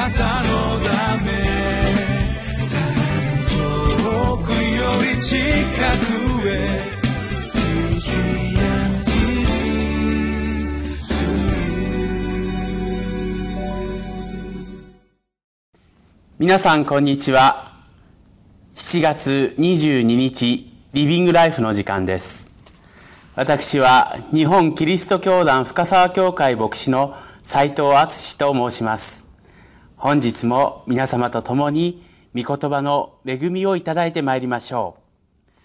なたのため遠くより近くへ皆さんこんにちは。7月22日リビングライフの時間です。私は日本キリスト教団深沢教会牧師の斉藤敦と申します。本日も皆様と共に御言葉の恵みをいただいてまいりましょう。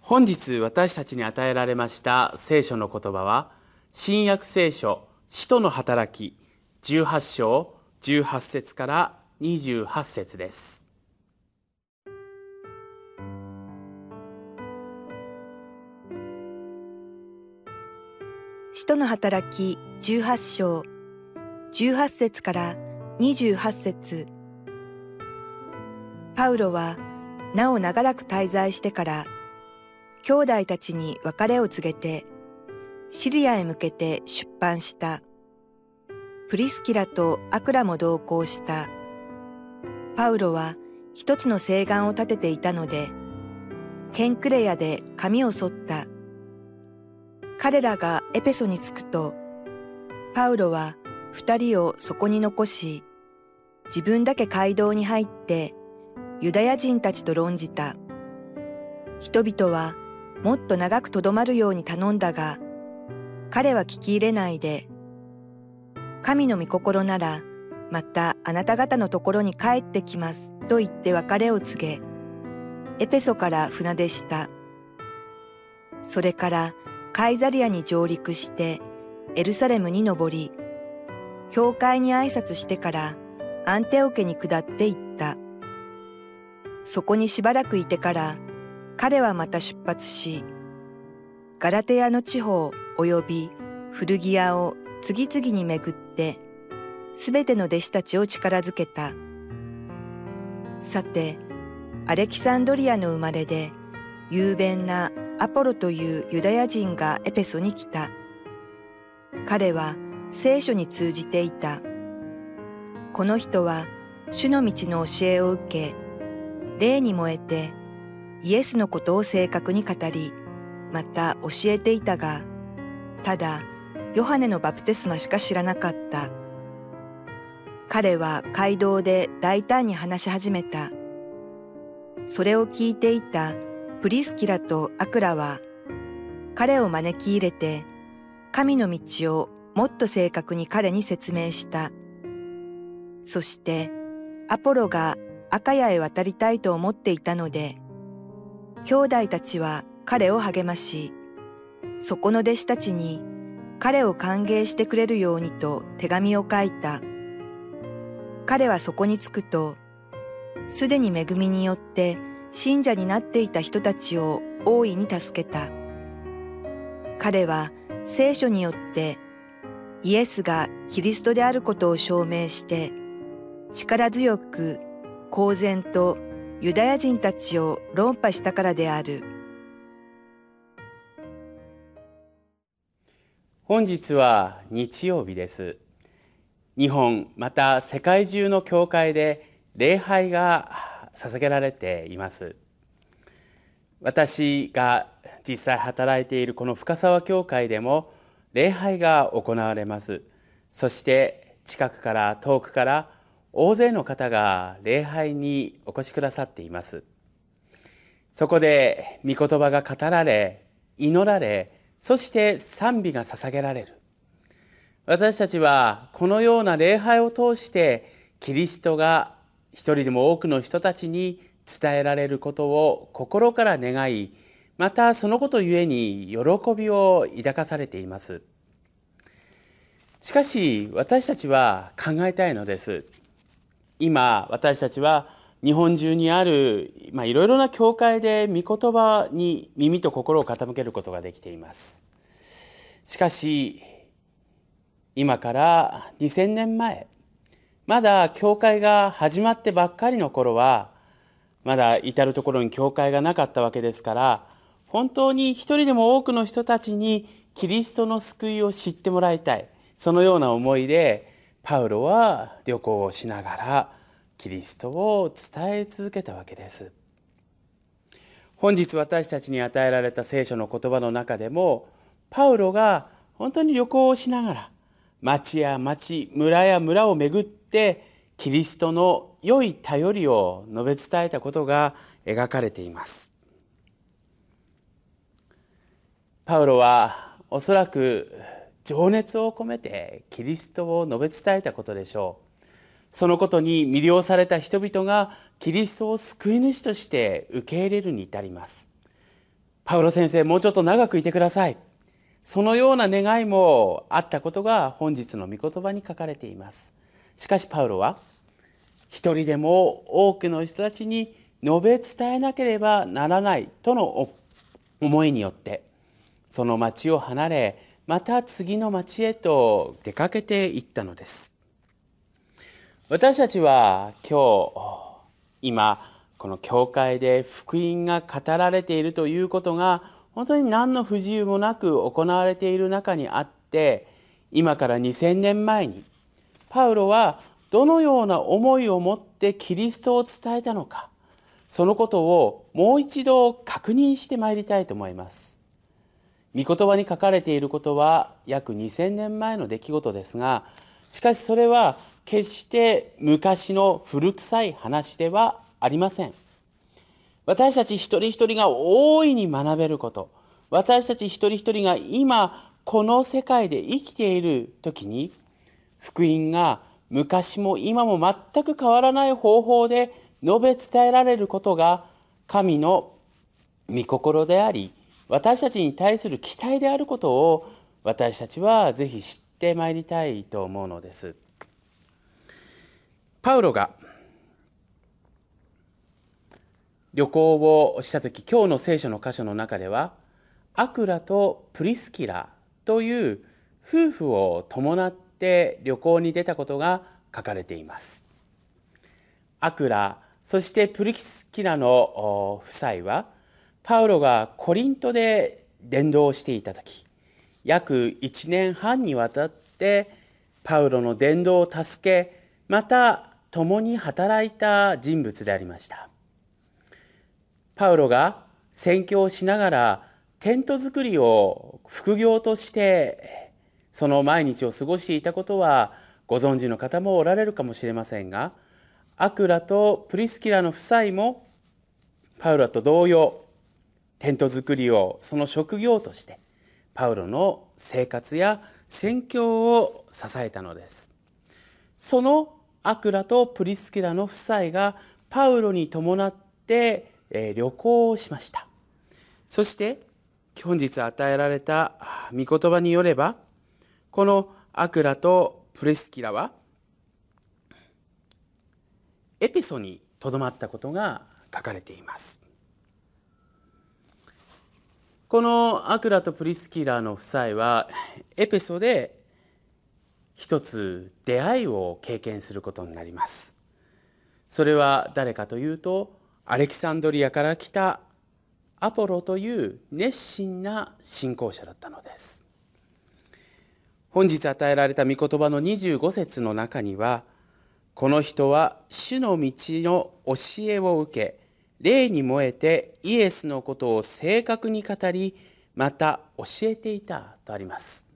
本日私たちに与えられました聖書の言葉は新約聖書使徒の働き18章18節から28節です。使徒の働き18章18節から28節。パウロはなお長らく滞在してから兄弟たちに別れを告げてシリアへ向けて出版した。プリスキラとアクラも同行した。パウロは一つの誓願を立てていたので、ケンクレヤで髪を剃った。彼らがエペソに着くと、パウロは二人をそこに残し、自分だけ街道に入ってユダヤ人たちと論じた。人々はもっと長くとどまるように頼んだが、彼は聞き入れないで、神の御心ならまたあなた方のところに帰ってきますと言って別れを告げ、エペソから船出した。それからカイザリアに上陸してエルサレムに登り、教会に挨拶してからアンテオ家に下って行った。そこにしばらくいてから彼はまた出発し、ガラテヤの地方及び古着屋を次々に巡ってすべての弟子たちを力づけた。さて、アレキサンドリアの生まれで、雄弁なアポロというユダヤ人がエペソに来た。彼は聖書に通じていた。この人は主の道の教えを受け、霊に燃えてイエスのことを正確に語り、また教えていたが、ただヨハネのバプテスマしか知らなかった。彼は街道で大胆に話し始めた。それを聞いていたプリスキラとアクラは彼を招き入れて神の道をもっと正確に彼に説明した。そしてアポロが赤谷へ渡りたいと思っていたので兄弟たちは彼を励ましそこの弟子たちに彼を歓迎してくれるようにと手紙を書いた。彼はそこに着くと、すでに恵みによって信者になっていた人たちを大いに助けた。彼は聖書によってイエスがキリストであることを証明して力強く公然とユダヤ人たちを論破したからである。本日は日曜日です。日本また世界中の教会で礼拝が捧げられています私が実際働いているこの深沢教会でも礼拝が行われますそして近くから遠くから大勢の方が礼拝にお越しくださっています。そこで御言葉が語られ祈られそして賛美が捧げられる。私たちはこのような礼拝を通してキリストが一人でも多くの人たちに伝えられることを心から願いまたそのことゆえに喜びを抱かされています。しかし私たちは考えたいのです。今私たちは日本中にあるまあ、いろいろな教会で御言葉に耳と心を傾けることができています。しかし今から2000年前まだ教会が始まってばっかりの頃はまだ至る所に教会がなかったわけですから本当に一人でも多くの人たちにキリストの救いを知ってもらいたい。そのような思いでパウロは旅行をしながらキリストを伝え続けたわけです。本日私たちに与えられた聖書の言葉の中でもパウロが本当に旅行をしながら町や町村や村を巡ってキリストの良い頼りを述べ伝えたことが描かれています。パウロはおそらく情熱を込めてキリストを述べ伝えたことでしょう。そのことに魅了された人々がキリストを救い主として受け入れるに至ります。パウロ先生もうちょっと長くいてください。そのような願いもあったことが本日の御言葉に書かれています。しかしパウロは一人でも多くの人たちに述べ伝えなければならないとの思いによってその町を離れまた次の町へと出かけていったのです私たちは今日今この教会で福音が語られているということが本当に何の不自由もなく行われている中にあって今から2000年前にパウロはどのような思いを持ってキリストを伝えたのかそのことをもう一度確認してまいりたいと思います。御言葉に書かれていることは約2000年前の出来事ですがしかしそれは決して昔の古臭い話ではありません。私たち一人一人が大いに学べること私たち一人一人が今この世界で生きている時に福音が昔も今も全く変わらない方法で述べ伝えられることが神の御心であり私たちに対する期待であることを私たちはぜひ知ってまいりたいと思うのです。パウロが旅行をした時今日の聖書の箇所の中ではアクラとプリスキラという夫婦を伴って旅行に出たことが書かれています。アクラそしてプリスキラの夫妻はパウロがコリントで伝道していた時約1年半にわたってパウロの伝道を助けまた共に働いた人物でありました。パウロが宣教しながらテント作りを副業としてその毎日を過ごしていたことはご存知の方もおられるかもしれませんがアクラとプリスキラの夫妻もパウロと同様テント作りをその職業としてパウロの生活や宣教を支えたのです。そのアクラとプリスキラの夫妻がパウロに伴って旅行をしました。そして本日与えられた御言葉によればこのアクラとプリスキラはエピソにとどまったことが書かれています。このアクラとプリスキラの夫妻はエペソで一つ出会いを経験することになります。それは誰かというとアレキサンドリアから来たアポロという熱心な信仰者だったのです。本日与えられた御言葉の25節の中にはこの人は主の道の教えを受け霊に燃えてイエスのことを正確に語りまた教えていたとあります。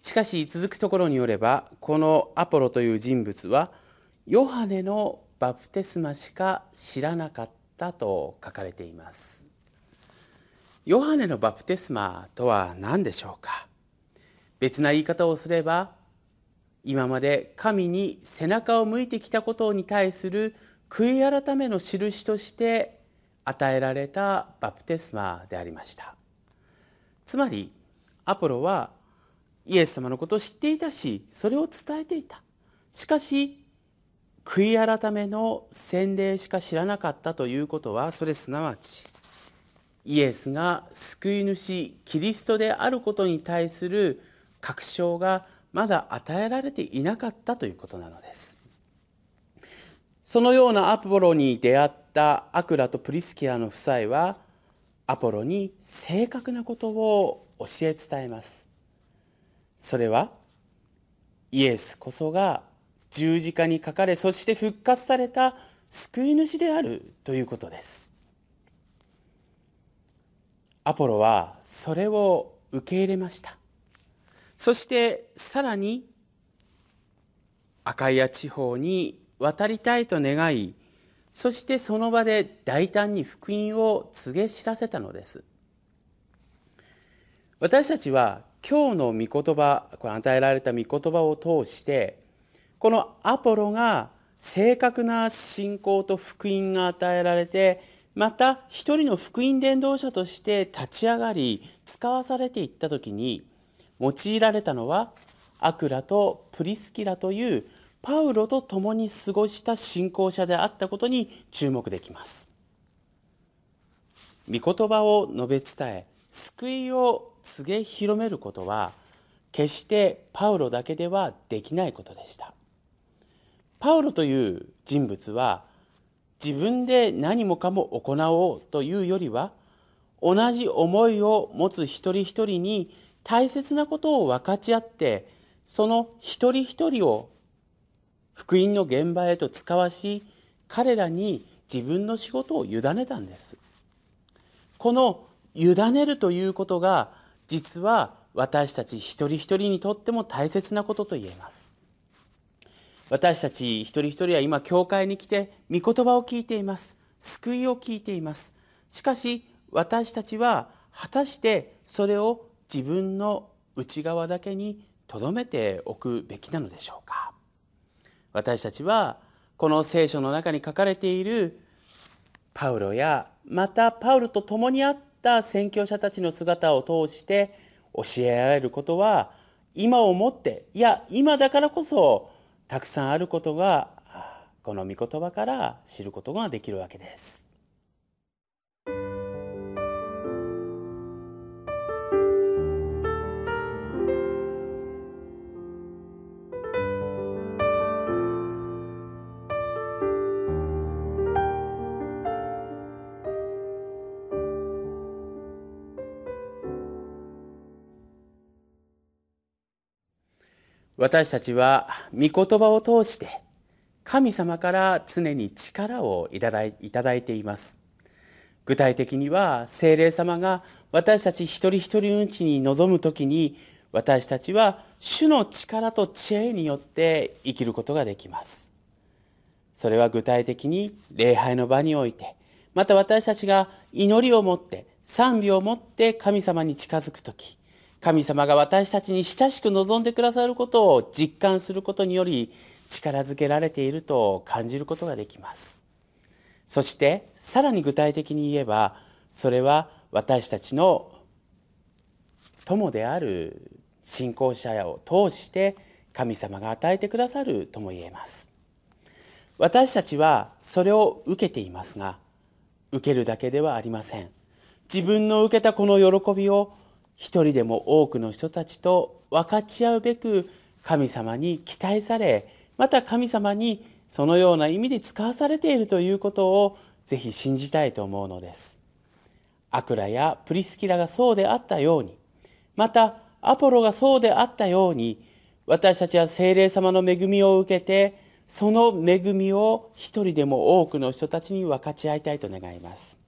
しかし続くところによればこのアポロという人物はヨハネのバプテスマしか知らなかったと書かれています。ヨハネのバプテスマとは何でしょうか？別な言い方をすれば今まで神に背中を向いてきたことに対する悔い改めの印として与えられたバプテスマでありました。つまりアポロはイエス様のことを知っていたしそれを伝えていた。しかし悔い改めの洗礼しか知らなかったということはそれすなわちイエスが救い主キリストであることに対する確証がまだ与えられていなかったということなのです。そのようなアポロに出会ったアクラとプリスキラの夫妻はアポロに正確なことを教え伝えます。それはイエスこそが十字架にかかれそして復活された救い主であるということです。アポロはそれを受け入れました。そしてさらにアカイア地方に渡りたいと願いそしてその場で大胆に福音を告げ知らせたのです。私たちは今日の御言葉これ与えられた御言葉を通してこのアポロが正確な信仰と福音が与えられてまた一人の福音伝道者として立ち上がり使わされていった時に用いられたのはアクラとプリスキラというパウロと共に過ごした信仰者であったことに注目できます。御言葉を述べ伝え救いを告げ広めることは決してパウロだけではできないことでした。パウロという人物は自分で何もかも行おうというよりは同じ思いを持つ一人一人に大切なことを分かち合ってその一人一人を福音の現場へと使わし彼らに自分の仕事を委ねたんです。この委ねるということが実は私たち一人一人にとっても大切なことと言えます。私たち一人一人は今教会に来て御言葉を聞いています。救いを聞いています。しかし私たちは果たしてそれを自分の内側だけに留めておくべきなのでしょうか。私たちはこの聖書の中に書かれているパウロやまたパウロと共にあった宣教者たちの姿を通して教えられることは今をもっていや今だからこそたくさんあることがこの御言葉から知ることができるわけです。私たちは御言葉を通して神様から常に力をいただいています。具体的には精霊様が私たち一人一人のうちに臨む時に私たちは主の力と知恵によって生きることができます。それは具体的に礼拝の場においてまた私たちが祈りを持って賛美を持って神様に近づく時神様が私たちに親しく望んでくださることを実感することにより力づけられていると感じることができます。そしてさらに具体的に言えばそれは私たちの友である信仰者を通して神様が与えてくださるとも言えます。私たちはそれを受けていますが受けるだけではありません。自分の受けたこの喜びを一人でも多くの人たちと分かち合うべく神様に期待されまた神様にそのような意味で使わされているということをぜひ信じたいと思うのです。アクラやプリスキラがそうであったようにまたアポロがそうであったように私たちは精霊様の恵みを受けてその恵みを一人でも多くの人たちに分かち合いたいと願います。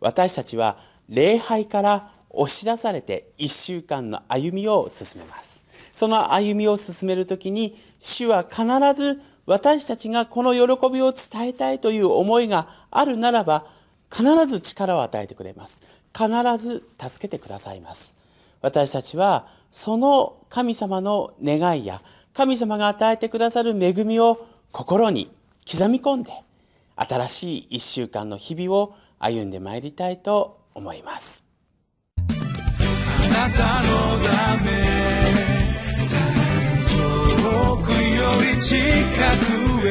私たちは礼拝から押し出されて1週間の歩みを進めます。その歩みを進める時に主は必ず私たちがこの喜びを伝えたいという思いがあるならば必ず力を与えてくれます。必ず助けてくださいます。私たちはその神様の願いや神様が与えてくださる恵みを心に刻み込んで新しい一週間の日々を歩んでまいりたいと思います。なたのため。遠くより近くへ。